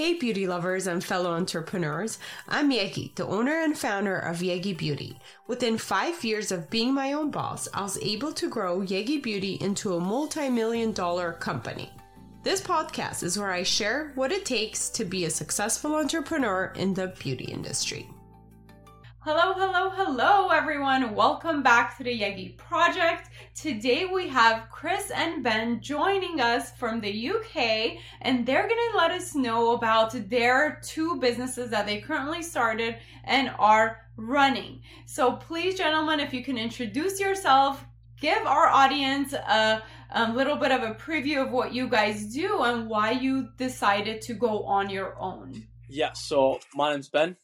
Hey, beauty lovers and fellow entrepreneurs. I'm Yegi, the owner and founder of Yegi Beauty. Within five years of being my own boss, I was able to grow Yegi Beauty into a multi million dollar company. This podcast is where I share what it takes to be a successful entrepreneur in the beauty industry. Hello, hello, hello, everyone. Welcome back to the Yegi Project. Today we have Chris and Ben joining us from the UK, and they're going to let us know about their two businesses that they currently started and are running. So, please, gentlemen, if you can introduce yourself, give our audience a, a little bit of a preview of what you guys do and why you decided to go on your own. Yeah, so my name's Ben.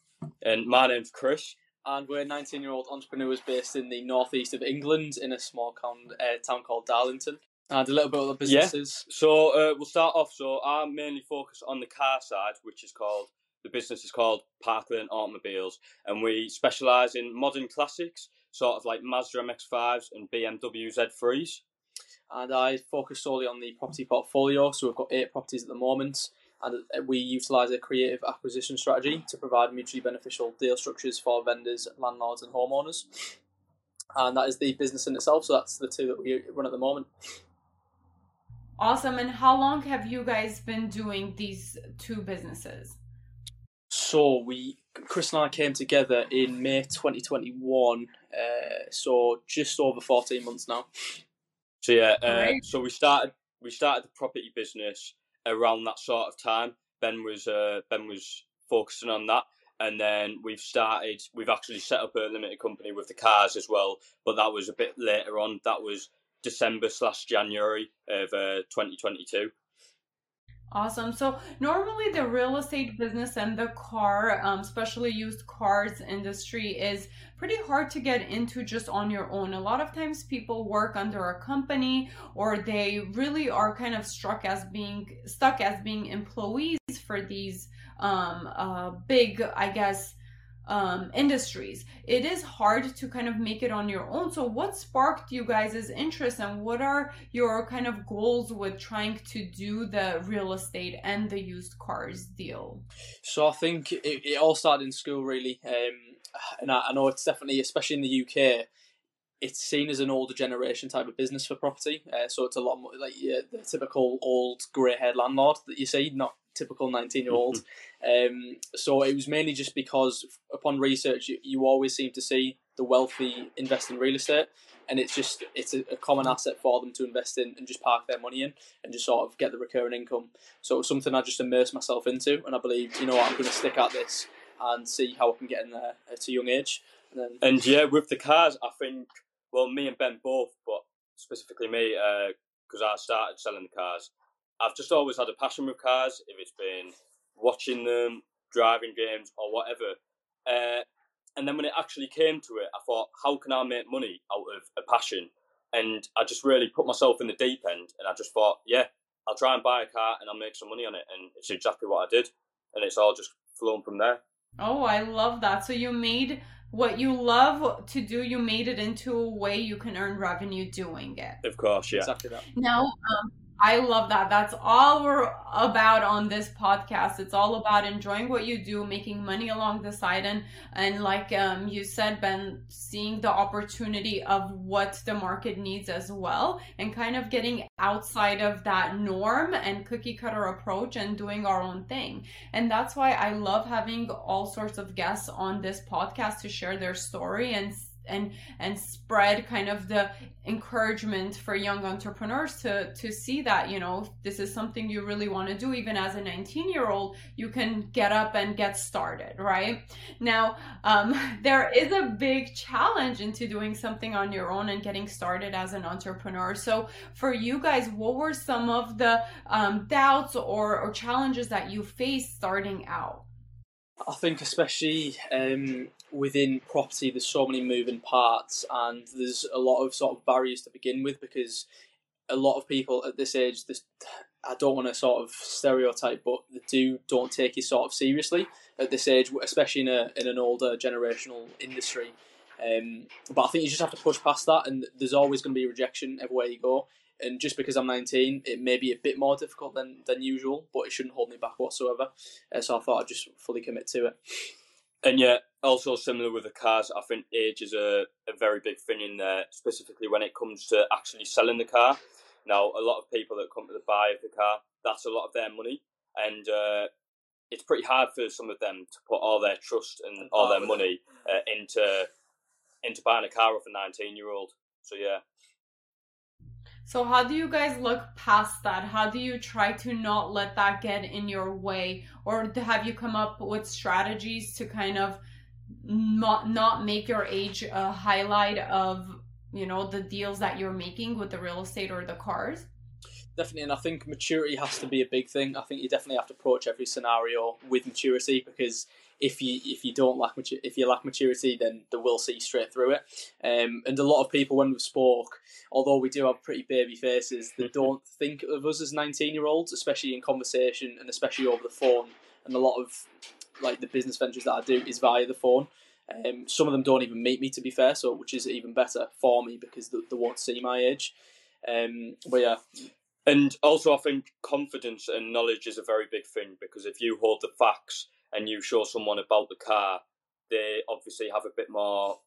And my name's Chris. And we're 19 year old entrepreneurs based in the northeast of England in a small town, uh, town called Darlington. And a little bit of the businesses. So uh, we'll start off. So I mainly focus on the car side, which is called the business is called Parkland Automobiles, and we specialise in modern classics, sort of like Mazda MX-5s and BMW Z3s. And I focus solely on the property portfolio. So we've got eight properties at the moment. And uh, we utilise a creative acquisition strategy to provide mutually beneficial deal structures for vendors, landlords, and homeowners. And that is the business in itself. So that's the two that we run at the moment. Awesome. And how long have you guys been doing these two businesses? So we, Chris and I came together in May 2021. Uh, so just over 14 months now. So yeah, uh, Great. so we started we started the property business around that sort of time. Ben was uh, Ben was focusing on that, and then we've started. We've actually set up a limited company with the cars as well, but that was a bit later on. That was December slash January of uh, 2022. Awesome. So normally the real estate business and the car, um, especially used cars industry, is pretty hard to get into just on your own. A lot of times people work under a company or they really are kind of struck as being stuck as being employees for these um, uh, big, I guess, um, industries. It is hard to kind of make it on your own. So, what sparked you guys' interest, and what are your kind of goals with trying to do the real estate and the used cars deal? So I think it, it all started in school, really. Um, and I, I know it's definitely, especially in the UK, it's seen as an older generation type of business for property. Uh, so it's a lot more like yeah, the typical old grey haired landlord that you see, not typical 19 year old. um, so it was mainly just because, upon research, you, you always seem to see the wealthy invest in real estate. And it's just it's a, a common asset for them to invest in and just park their money in and just sort of get the recurring income. So it was something I just immersed myself into, and I believe you know what I'm going to stick at this and see how I can get in there at a young age. And then And yeah, with the cars, I think well, me and Ben both, but specifically me because I started selling the cars. I've just always had a passion with cars. If it's been watching them, driving games, or whatever. Uh, and then when it actually came to it, I thought, how can I make money out of a passion? And I just really put myself in the deep end, and I just thought, yeah, I'll try and buy a car and I'll make some money on it. And it's exactly what I did, and it's all just flown from there. Oh, I love that. So you made what you love to do, you made it into a way you can earn revenue doing it. Of course, yeah. exactly that. Now, um, I love that. That's all we're about on this podcast. It's all about enjoying what you do, making money along the side, and and like um, you said, Ben, seeing the opportunity of what the market needs as well, and kind of getting outside of that norm and cookie cutter approach and doing our own thing. And that's why I love having all sorts of guests on this podcast to share their story and and and spread kind of the encouragement for young entrepreneurs to to see that you know this is something you really want to do even as a 19 year old you can get up and get started right? Now um, there is a big challenge into doing something on your own and getting started as an entrepreneur. So for you guys what were some of the um, doubts or, or challenges that you faced starting out I think especially um, within property, there's so many moving parts, and there's a lot of sort of barriers to begin with because a lot of people at this age, this I don't want to sort of stereotype, but they do don't take you sort of seriously at this age, especially in a in an older generational industry. Um, but I think you just have to push past that, and there's always going to be rejection everywhere you go. And just because I'm 19, it may be a bit more difficult than, than usual, but it shouldn't hold me back whatsoever. Uh, so I thought I'd just fully commit to it. And yeah, also similar with the cars, I think age is a, a very big thing in there, specifically when it comes to actually selling the car. Now, a lot of people that come to the buy of the car, that's a lot of their money, and uh, it's pretty hard for some of them to put all their trust and, all their money uh, into into buying a car off a 19 year old. So yeah. So how do you guys look past that? How do you try to not let that get in your way, or have you come up with strategies to kind of not not make your age a highlight of you know the deals that you're making with the real estate or the cars? Definitely, and I think maturity has to be a big thing. I think you definitely have to approach every scenario with maturity because if you if you don't lack maturity, if you lack maturity, then they will see straight through it. Um, and a lot of people, when we spoke, although we do have pretty baby faces, they don't think of us as nineteen year olds, especially in conversation and especially over the phone. And a lot of like the business ventures that I do is via the phone. Um, some of them don't even meet me, to be fair, so which is even better for me because they, they won't see my age. Um, but yeah. And also, I think confidence and knowledge is a very big thing because if you hold the facts and you show someone about the car, they obviously have a bit more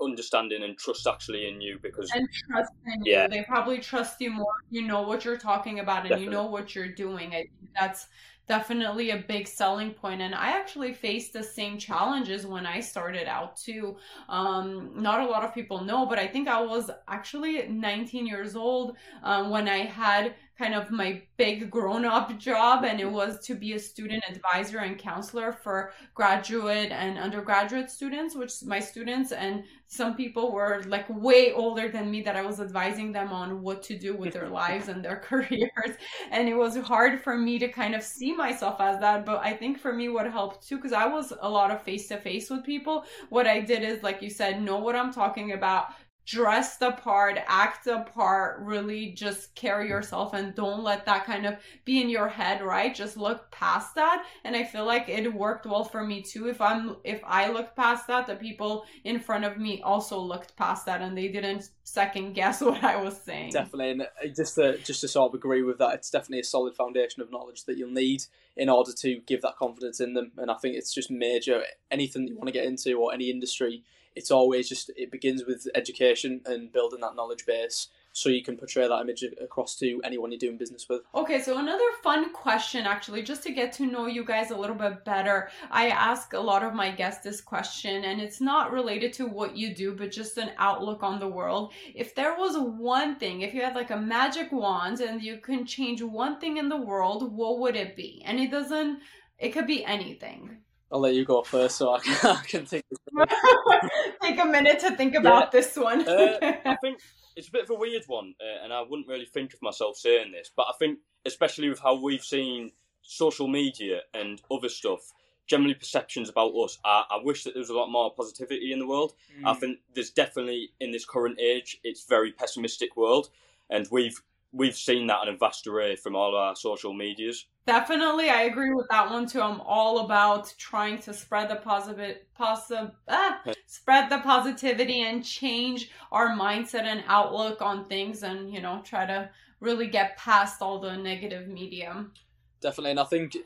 understanding and trust actually in you because and trust in yeah. you. They probably trust you more. You know what you're talking about and Definitely. you know what you're doing. I think that's definitely a big selling point and i actually faced the same challenges when i started out too um, not a lot of people know but i think i was actually 19 years old um, when i had kind of my big grown up job, and it mm-hmm. was to be a student advisor and counselor for graduate and undergraduate students, which my students and some people were like way older than me that I was advising them on what to do with their lives and their careers. And it was hard for me to kind of see myself as that. But I think for me, what helped too, because I was a lot of face to face with people, what I did is, like you said, know what I'm talking about, dress the part, act the part, really just carry yourself and don't let that kind of be in your head, right? Just look past that. And I feel like it worked well for me too. If I'm if I looked past that, the people in front of me also looked past that and they didn't second guess what I was saying. Definitely. And uh, just to just to sort of agree with that, it's definitely a solid foundation of knowledge that you'll need in order to give that confidence in them. And I think it's just major anything that you want to get into or any industry it's always just it begins with education and building that knowledge base so you can portray that image across to anyone you're doing business with. Okay, so another fun question actually, just to get to know you guys a little bit better. I ask a lot of my guests this question, and it's not related to what you do, but just an outlook on the world. If there was one thing, if you had like a magic wand and you can change one thing in the world, what would it be? And it doesn't, it could be anything. I'll let you go first so I can, I can think. Take a minute to think about yeah. this one. uh, I think it's a bit of a weird one, uh, and I wouldn't really think of myself saying this, but I think, especially with how we've seen social media and other stuff, generally perceptions about us, I, I wish that there was a lot more positivity in the world. Mm. I think there's definitely, in this current age, it's very pessimistic world, and we've we've seen that in a vast array from all our social medias. Definitely, I agree with that one too. I'm all about trying to spread the positive, positive, ah, spread the positivity and change our mindset and outlook on things, and you know, try to really get past all the negative medium. Definitely, and I think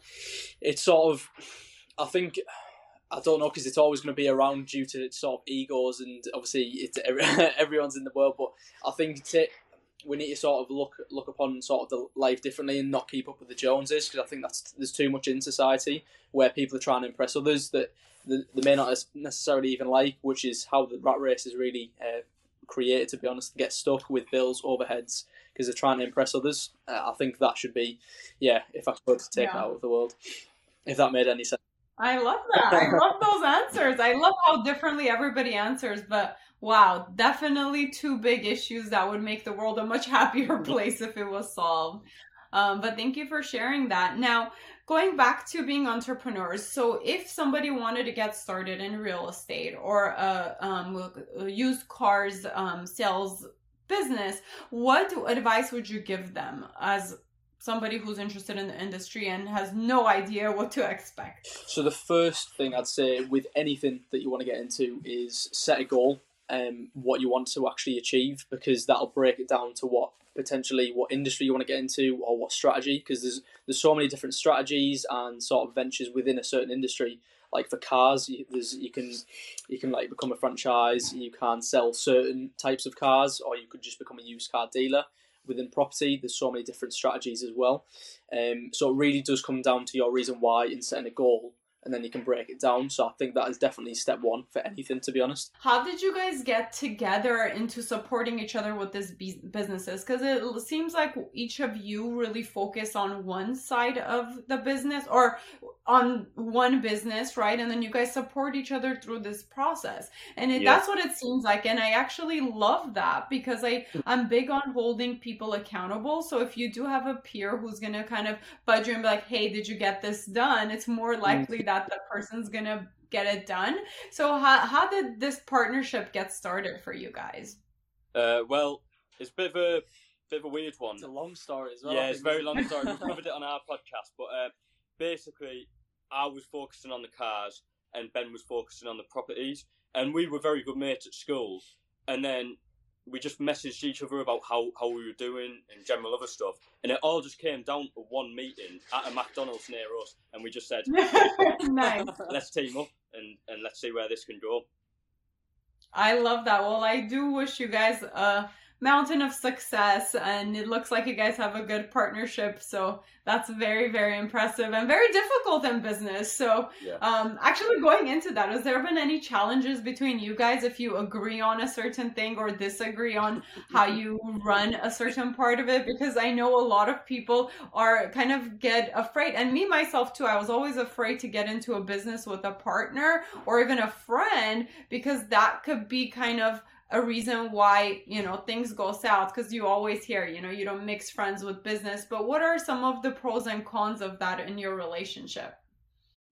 it's sort of, I think. I don't know because it's always going to be around due to sort of egos and obviously it's everyone's in the world. But I think to we need to sort of look look upon sort of the life differently and not keep up with the Joneses because I think that's there's too much in society where people are trying to impress others that they, they may not necessarily even like, which is how the rat race is really uh, created. To be honest, to get stuck with bills overheads because they're trying to impress others. Uh, I think that should be, yeah, if I could to take yeah. out of the world, if that made any sense. I love that. I love those answers. I love how differently everybody answers, but wow, definitely two big issues that would make the world a much happier place if it was solved. Um, but thank you for sharing that. Now, going back to being entrepreneurs, so if somebody wanted to get started in real estate or a, um, used cars um, sales business, what advice would you give them as somebody who's interested in the industry and has no idea what to expect? So the first thing I'd say with anything that you want to get into is set a goal um, what you want to actually achieve because that'll break it down to what potentially what industry you want to get into or what strategy because there's there's so many different strategies and sort of ventures within a certain industry. Like for cars you, there's you can you can like become a franchise you can sell certain types of cars or you could just become a used car dealer within property. There's so many different strategies as well. Um, so it really does come down to your reason why in setting a goal and then you can break it down. So I think that is definitely step one for anything, to be honest. How did you guys get together into supporting each other with this businesses? Because it seems like each of you really focus on one side of the business or on one business, right? And then you guys support each other through this process, and it, that's what it seems like. And I actually love that because I I'm big on holding people accountable. So if you do have a peer who's gonna kind of budge you and be like, "Hey, did you get this done?" It's more mm. likely that the person's gonna get it done. So how how did this partnership get started for you guys? Uh, well, it's a bit of a bit of a weird one. It's a long story as well. Yeah, it's a very long story. We've covered it on our podcast, but uh, basically, I was focusing on the cars and Ben was focusing on the properties, and we were very good mates at school. And then we just messaged each other about how, how we were doing and general other stuff. And it all just came down to one meeting at a McDonald's near us. And we just said, nice. let's team up and, and let's see where this can go. I love that. Well, I do wish you guys uh, mountain of success and it looks like you guys have a good partnership so that's very very impressive and very difficult in business. So yeah. um actually going into that has there been any challenges between you guys if you agree on a certain thing or disagree on how you run a certain part of it? Because i know a lot of people are kind of get afraid and me myself too. I was always afraid to get into a business with a partner or even a friend because that could be kind of a reason why you know things go south because you always hear you know you don't mix friends with business but what are some of the pros and cons of that in your relationship?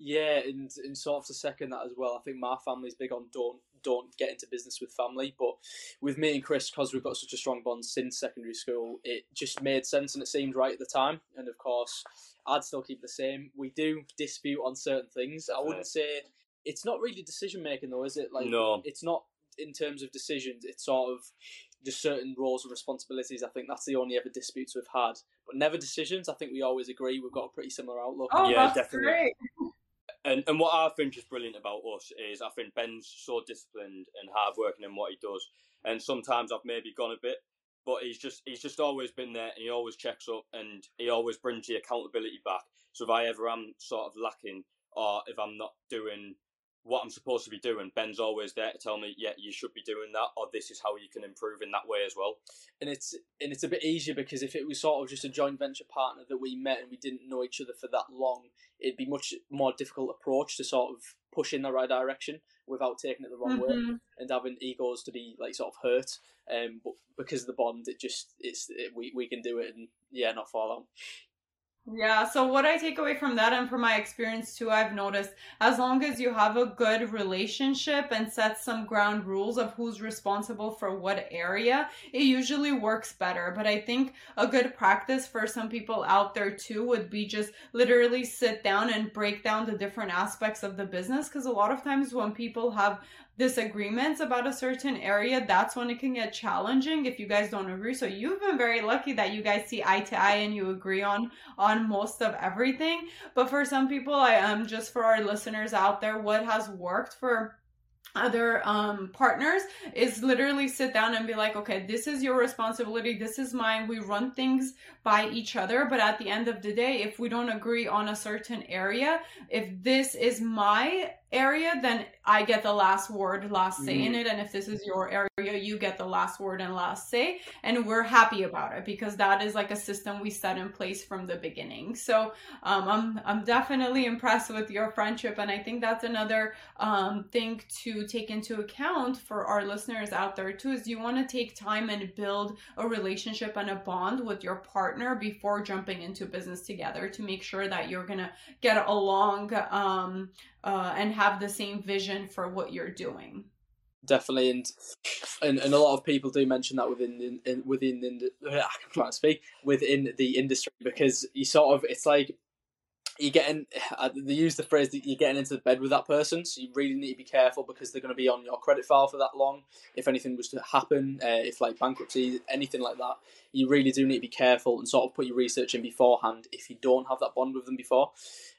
Yeah and, and sort of to second that as well i think my family's big on don't don't get into business with family but with me and chris because we've got such a strong bond since secondary school it just made sense and it seemed right at the time and of course i'd still keep the same. We do dispute on certain things. I wouldn't say it's not really decision making though is it? Like no. it's not in terms of decisions, it's sort of just certain roles and responsibilities. I think that's the only ever disputes we've had, but never decisions. I think we always agree. We've got a pretty similar outlook. Oh, yeah, definitely. Great. And and what I think is brilliant about us is I think Ben's so disciplined and hardworking in what he does. And sometimes I've maybe gone a bit, but he's just he's just always been there and he always checks up and he always brings the accountability back. So if I ever am sort of lacking or if I'm not doing what I'm supposed to be doing, Ben's always there to tell me, yeah, you should be doing that, or this is how you can improve in that way as well. And it's and it's a bit easier because if it was sort of just a joint venture partner that we met and we didn't know each other for that long, it'd be much more difficult approach to sort of push in the right direction without taking it the wrong mm-hmm. way and having egos to be like sort of hurt. Um, but because of the bond, it just it's it, we we can do it and yeah, not fall out. Yeah, so what I take away from that and from my experience too, I've noticed as long as you have a good relationship and set some ground rules of who's responsible for what area, it usually works better. But I think a good practice for some people out there too would be just literally sit down and break down the different aspects of the business because a lot of times when people have disagreements about a certain area, that's when it can get challenging if you guys don't agree. So you've been very lucky that you guys see eye to eye and you agree on on most of everything. But for some people, I am um, just for our listeners out there, what has worked for other um, partners is literally sit down and be like, okay, this is your responsibility. This is mine. We run things by each other. But at the end of the day, if we don't agree on a certain area, if this is my area, then I get the last word, last say mm-hmm. in it. And if this is your area, you get the last word and last say. And we're happy about it because that is like a system we set in place from the beginning. So um, I'm I'm definitely impressed with your friendship, and I think that's another um, thing to take into account for our listeners out there too. Is you want to take time and build a relationship and a bond with your partner before jumping into business together to make sure that you're gonna get along um, uh, and have the same vision for what you're doing. Definitely and and, and a lot of people do mention that within in, within in, I can't speak within the industry because you sort of it's like you're getting uh, they use the phrase that you're getting into the bed with that person so you really need to be careful because they're going to be on your credit file for that long. If anything was to happen uh, if like bankruptcy anything like that you really do need to be careful and sort of put your research in beforehand if you don't have that bond with them before.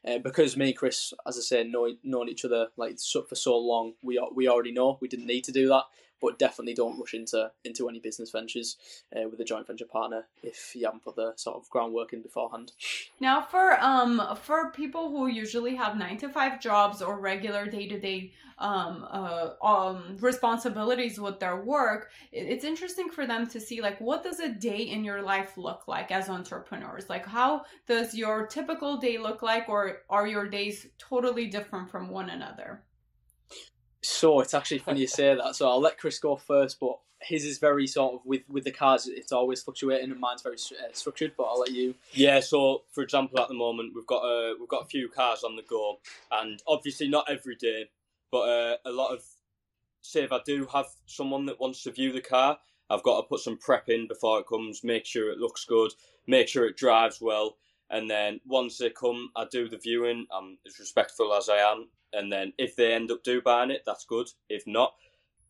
Uh, because me and chris as i say know, known each other like for so long we we already know we didn't need to do that but definitely don't rush into into any business ventures uh, with a joint venture partner if you haven't put the sort of groundwork in beforehand. Now, for um for people who usually have nine to five jobs or regular day to day um uh um responsibilities with their work, it's interesting for them to see like what does a day in your life look like as entrepreneurs? Like how does your typical day look like, or are your days totally different from one another? So it's actually funny you say that. So I'll let Chris go first, but his is very sort of with with the cars. It's always fluctuating, and mine's very uh, structured. But I'll let you. Yeah. So for example, at the moment we've got a we've got a few cars on the go, and obviously not every day, but uh, a lot of. Say if I do have someone that wants to view the car, I've got to put some prep in before it comes, make sure it looks good, make sure it drives well, and then once they come, I do the viewing. I'm as respectful as I am, and then if they end up do buying it, that's good. If not,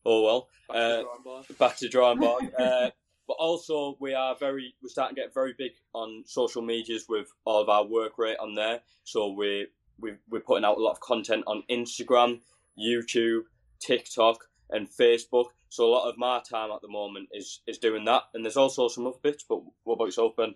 oh well. Back to uh, drawing board. Back to drawing board. uh, but also, we are very we're starting to get very big on social medias with all of our work rate on there. So we we we're putting out a lot of content on Instagram, YouTube, TikTok, and Facebook. So a lot of my time at the moment is is doing that, and there's also some other bits. But what about yourself, Ben?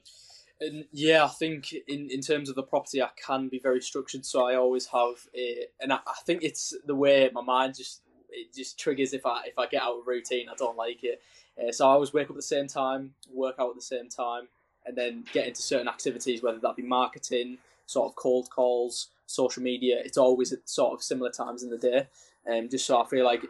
And yeah, I think in, in terms of the property, I can be very structured. So I always have a, and I, I think it's the way my mind just it just triggers if I if I get out of routine. I don't like it. Uh, so I always wake up at the same time, work out at the same time, and then get into certain activities, whether that be marketing, sort of cold calls, social media. It's always at sort of similar times in the day. Um, just so I feel like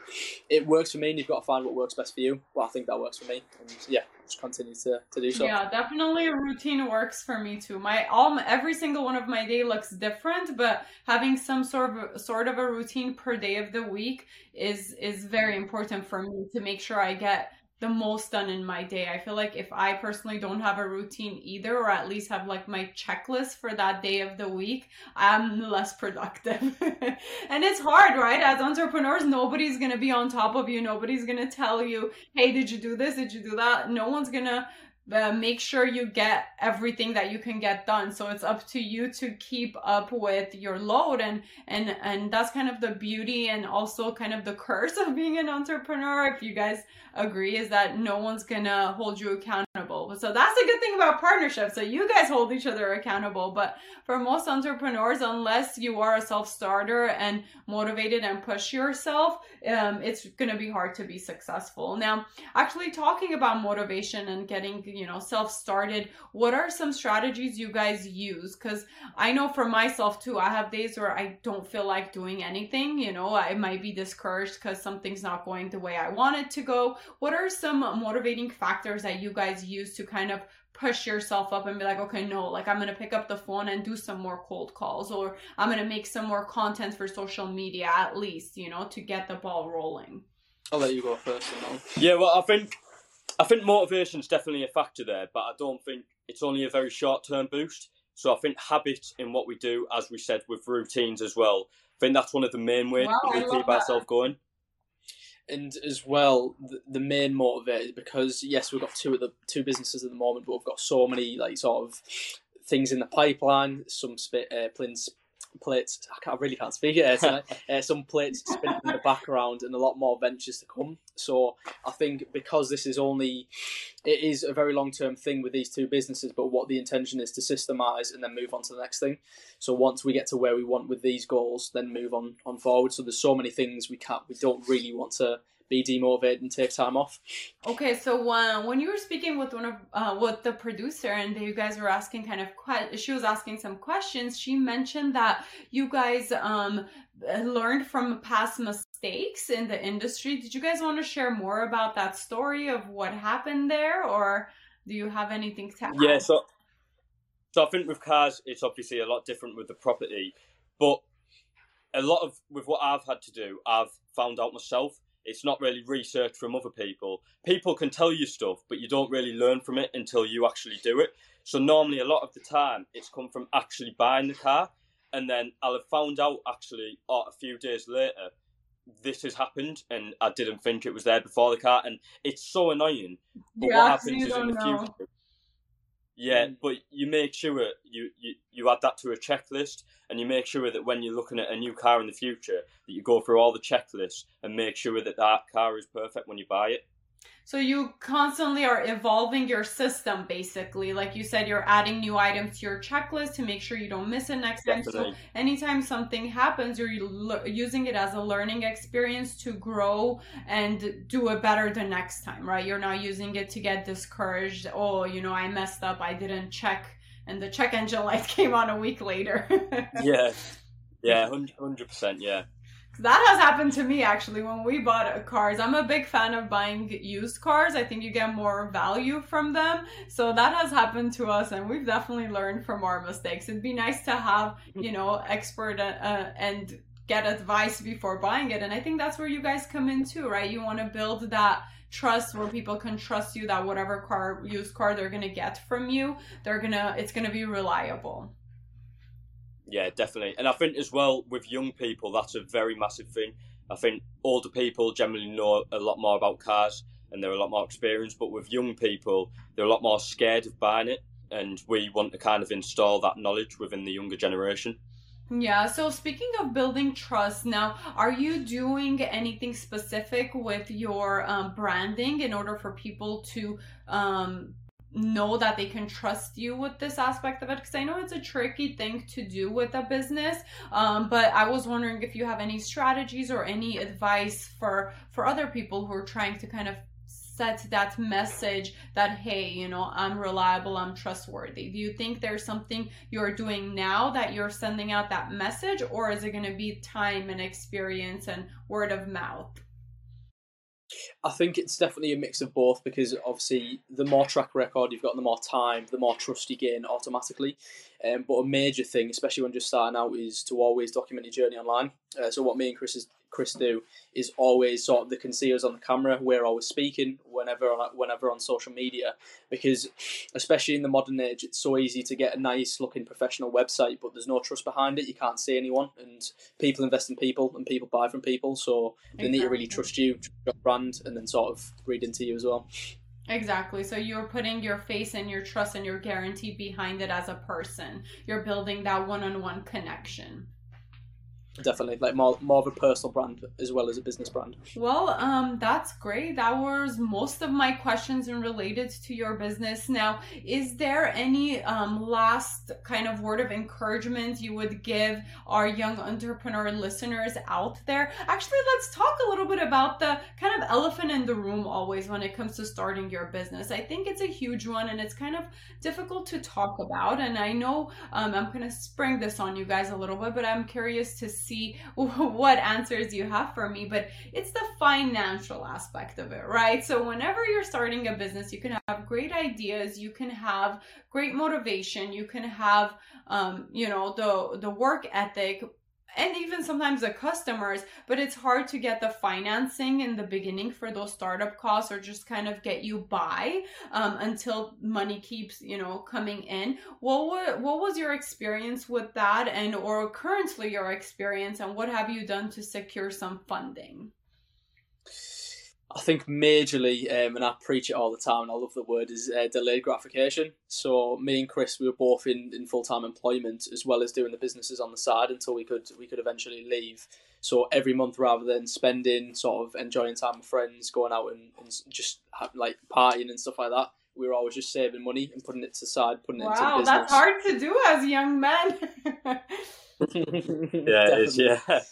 it works for me, and you've got to find what works best for you. Well, I think that works for me, and yeah, just continue to, to do so. Yeah, definitely a routine works for me too. My all every single one of my day looks different, but having some sort of sort of a routine per day of the week is is very important for me to make sure I get the most done in my day. I feel like if I personally don't have a routine either, or at least have like my checklist for that day of the week, I'm less productive. and it's hard, right? As entrepreneurs, nobody's gonna be on top of you. Nobody's gonna tell you, hey, did you do this? Did you do that? No one's gonna make sure you get everything that you can get done. So it's up to you to keep up with your load and and and that's kind of the beauty and also kind of the curse of being an entrepreneur if you guys agree is that no one's gonna hold you accountable. So that's a good thing about partnerships so you guys hold each other accountable. But for most entrepreneurs unless you are a self-starter and motivated and push yourself um, it's gonna be hard to be successful. Now actually talking about motivation and getting you know self started what are some strategies you guys use because i know for myself too i have days where i don't feel like doing anything you know i might be discouraged because something's not going the way i want it to go what are some motivating factors that you guys use to kind of push yourself up and be like, okay, no, like I'm gonna pick up the phone and do some more cold calls, or I'm gonna make some more content for social media at least, you know, to get the ball rolling. I'll let you go first. Yeah, well, I think I think motivation is definitely a factor there, but I don't think it's only a very short term boost. So I think habit in what we do, as we said with routines as well, I think that's one of the main ways wow, we keep ourselves going. And as well, the, the main motivator because yes, we've got two of the two businesses at the moment, but we've got so many like sort of things in the pipeline. Some spit uh, plans plates. I, I really can't speak it uh, uh, some plates spinning in the background, and a lot more ventures to come. So I think because this is only, it is a very long term thing with these two businesses. But what the intention is to systemize and then move on to the next thing. So once we get to where we want with these goals, then move on on forward. So there's so many things we can't, we don't really want to be demotivated and take time off. Okay, so uh, when you were speaking with one of uh, with the producer and you guys were asking kind of que- she was asking some questions. She mentioned that you guys um, learned from past mistakes in the industry. Did you guys want to share more about that story of what happened there, or do you have anything to add? Yeah, so so I think with cars, it's obviously a lot different with the property, but a lot of with what I've had to do, I've found out myself it's not really research from other people. People can tell you stuff, but you don't really learn from it until you actually do it. So normally, a lot of the time, it's come from actually buying the car. and then I'll have found out actually oh, a few days later this has happened and I didn't think it was there before the car and it's so annoying. But Yeah, what happens is in the know. future yeah, Mm. but you make sure you, you, you add that to a checklist and you make sure that when you're looking at a new car in the future that you go through all the checklists and make sure that that car is perfect when you buy it. So you constantly are evolving your system, basically. Like you said, you're adding new items to your checklist to make sure you don't miss it next time. So anytime something happens, you're using it as a learning experience to grow and do it better the next time, right? You're not using it to get discouraged. Oh, you know, I messed up. I didn't check, and the check engine light came on a week later. Yeah, yeah, hundred percent. Yeah, That has happened to me actually when we bought cars. I'm a big fan of buying used cars. I think you get more value from them. So that has happened to us, and we've definitely learned from our mistakes. It'd be nice to have, you know, expert uh, uh, and get advice before buying it. And I think that's where you guys come in too, right? You want to build that trust where people can trust you that whatever car used car they're gonna get from you, they're gonna it's gonna be reliable. Yeah, definitely. And I think as well with young people, that's a very massive thing. I think older people generally know a lot more about cars and they're a lot more experienced, but with young people, they're a lot more scared of buying it. And we want to kind of install that knowledge within the younger generation. Yeah, so speaking of building trust, now, are you doing anything specific with your um, branding in order for people to um, know that they can trust you with this aspect of it? Because I know it's a tricky thing to do with a business, um, but I was wondering if you have any strategies or any advice for for other people who are trying to kind of set that message that hey you know i'm reliable i'm trustworthy do you think there's something you're doing now that you're sending out that message or is it going to be time and experience and word of mouth I think it's definitely a mix of both because obviously the more track record you've got, the more time, the more trust you gain automatically. Um, but a major thing, especially when just starting out, is to always document your journey online. Uh, so what me and Chris is, Chris do is always sort of the concealers on the camera. We're always speaking whenever on whenever on social media because especially in the modern age, it's so easy to get a nice looking professional website, but there's no trust behind it. You can't see anyone, and people invest in people, and people buy from people. So they need to really trust you, trust your brand, and then sort of read into you as well. Exactly. So you're putting your face and your trust and your guarantee behind it as a person. You're building that one on one connection. Definitely, like more more of a personal brand as well as a business brand. Well, um, that's great. That was most of my questions and related to your business. Now, is there any um, last kind of word of encouragement you would give our young entrepreneur listeners out there? Actually, let's talk a little bit about the kind of elephant in the room always when it comes to starting your business. I think it's a huge one and it's kind of difficult to talk about. And I know um, I'm going to spring this on you guys a little bit, but I'm curious to see what answers you have for me. But it's the financial aspect of it, right? So, whenever you're starting a business, you can have great ideas, you can have great motivation, you can have, um, you know, the the work ethic. And even sometimes the customers, but it's hard to get the financing in the beginning for those startup costs or just kind of get you by um, until money keeps, you know, coming in. What what was your experience with that and or currently your experience and what have you done to secure some funding I think majorly, um, and I preach it all the time, and I love the word, is uh, delayed gratification. So me and Chris, we were both in, in full time employment as well as doing the businesses on the side until we could we could eventually leave. So every month, rather than spending sort of enjoying time with friends, going out and, and just have, like partying and stuff like that, we were always just saving money and putting it to side, putting it into the wow that's hard to do as young men Yeah, it is. Yeah, Because all- all of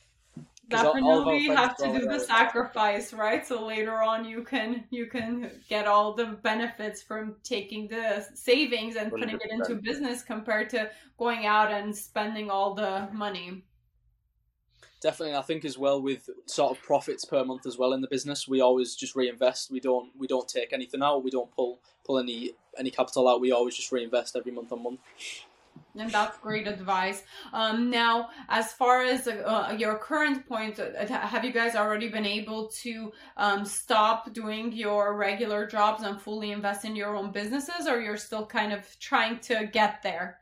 our definitely have to do the sacrifice right so later on you can you can get all the benefits from taking the savings and putting it into business compared to going out and spending all the money Definitely, I think as well with sort of profits per month as well in the business, we always just reinvest. We don't we don't take anything out. We don't pull pull any any capital out. We always just reinvest every month on month. And that's great advice. Um, now, as far as uh, your current point, uh, have you guys already been able to um, stop doing your regular jobs and fully invest in your own businesses, or you're still kind of trying to get there?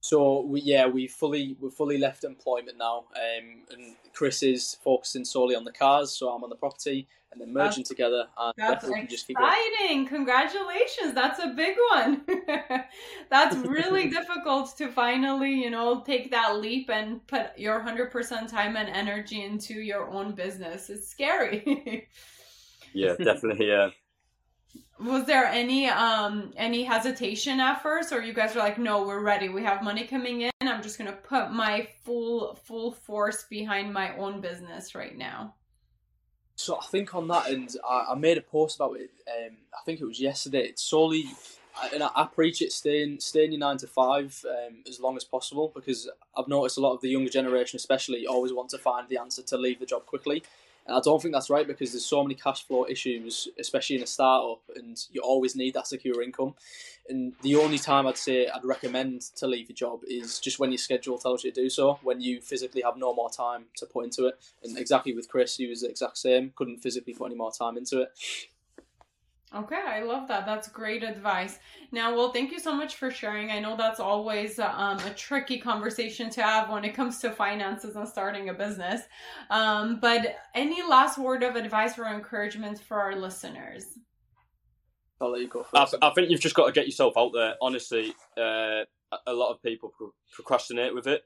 So we yeah we fully we fully left employment now, um, and Chris is focusing solely on the cars, so I'm on the property, and then merging That's- together, and That's definitely just keep exciting. Congratulations. That's a big one. That's really difficult to finally, you know, take that leap and put your 100% time and energy into your own business. It's scary. Yeah, definitely. Yeah. Was there any um any hesitation at first or you guys were like, "No, we're ready. We have money coming in. I'm just going to put my full full force behind my own business right now." So I think on that end, I, I made a post about it. Um, I think it was yesterday. It's solely, and I, I preach it staying staying your nine to five um, as long as possible because I've noticed a lot of the younger generation, especially, always want to find the answer to leave the job quickly. And I don't think that's right because there's so many cash flow issues, especially in a startup, and you always need that secure income. And the only time I'd say I'd recommend to leave your job is just when your schedule tells you to do so, when you physically have no more time to put into it. And exactly with Chris, he was the exact same, couldn't physically put any more time into it. Okay, I love that. That's great advice. Now, well, thank you so much for sharing. I know that's always um, a tricky conversation to have when it comes to finances and starting a business. Um, but any last word of advice or encouragement for our listeners? I'll let you go I, first. I think you've just got to get yourself out there. Honestly, uh, a lot of people pro- procrastinate with it.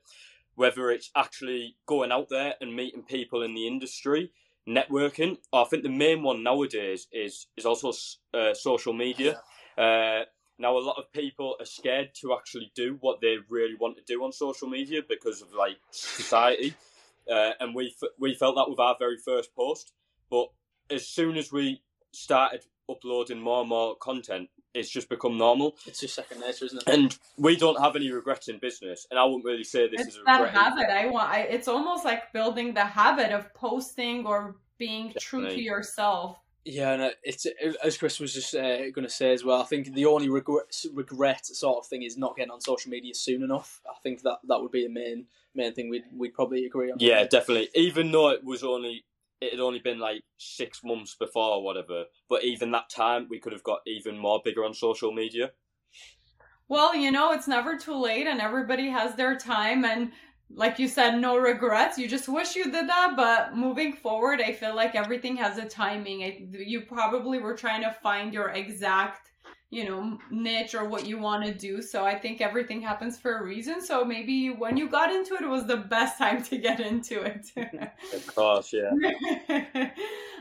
Whether it's actually going out there and meeting people in the industry, networking. I think the main one nowadays is is also uh, social media. Uh, now, a lot of people are scared to actually do what they really want to do on social media because of like society, uh, and we f- we felt that with our very first post. But as soon as we started uploading more and more content, it's just become normal, It's just second nature, isn't it? and we don't have any regrets in business. And I wouldn't really say this it's is a that regret. habit. I want. I, it's almost like building the habit of posting or being true to yourself. Yeah, and uh, it's as Chris was just uh, going to say as well. I think the only regret, regret sort of thing is not getting on social media soon enough. I think that that would be the main main thing we'd we'd probably agree on. Yeah, definitely. Even though it was only it had only been like six months before or whatever, but even that time we could have got even more bigger on social media. Well, you know, it's never too late and everybody has their time and like you said, no regrets. You just wish you did that, but moving forward, I feel like everything has a timing. You probably were trying to find your exact, you know, niche or what you want to do. So I think everything happens for a reason. So maybe when you got into it, it was the best time to get into it. Of course, yeah.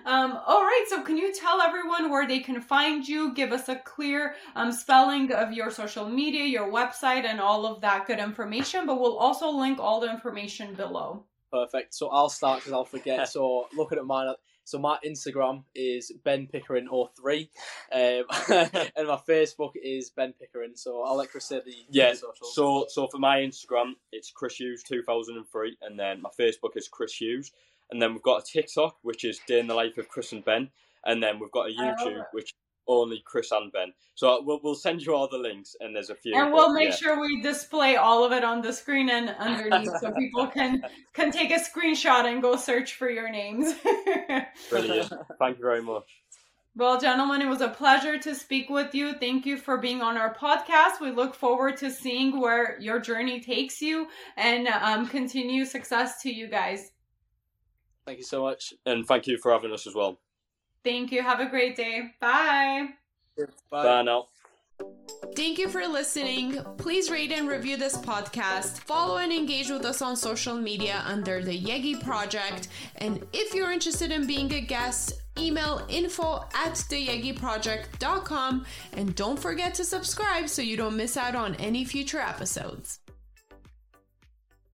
um, all right. So, can you tell everyone where they can find you? Give us a clear um, spelling of your social media, your website, and all of that good information. But we'll also link all the information below. Perfect. So I'll start because I'll forget. so looking at mine, so my Instagram is Ben Pickering or 03 um, and my Facebook is Ben Pickering. So I'll let Chris say the Yeah. the socials. So so for my Instagram, it's Chris Hughes two thousand and three, and then my Facebook is Chris Hughes, and then we've got a TikTok which is Day in the Life of Chris and Ben, and then we've got a YouTube which only Chris and Ben. So we'll we'll send you all the links, and there's a few. and we'll make yeah. sure we display all of it on the screen and underneath so people can can take a screenshot and go search for your names. Brilliant. Thank you very much. Well, gentlemen, it was a pleasure to speak with you. Thank you for being on our podcast. We look forward to seeing where your journey takes you and um, continue success to you guys. Thank you so much. And thank you for having us as well. Thank you. Have a great day. Bye. Bye Bye now. Thank you for listening. Please rate and review this podcast. Follow and engage with us on social media under the Yegi Project. And if you're interested in being a guest, email info at theyegiproject.com. And don't forget to subscribe so you don't miss out on any future episodes.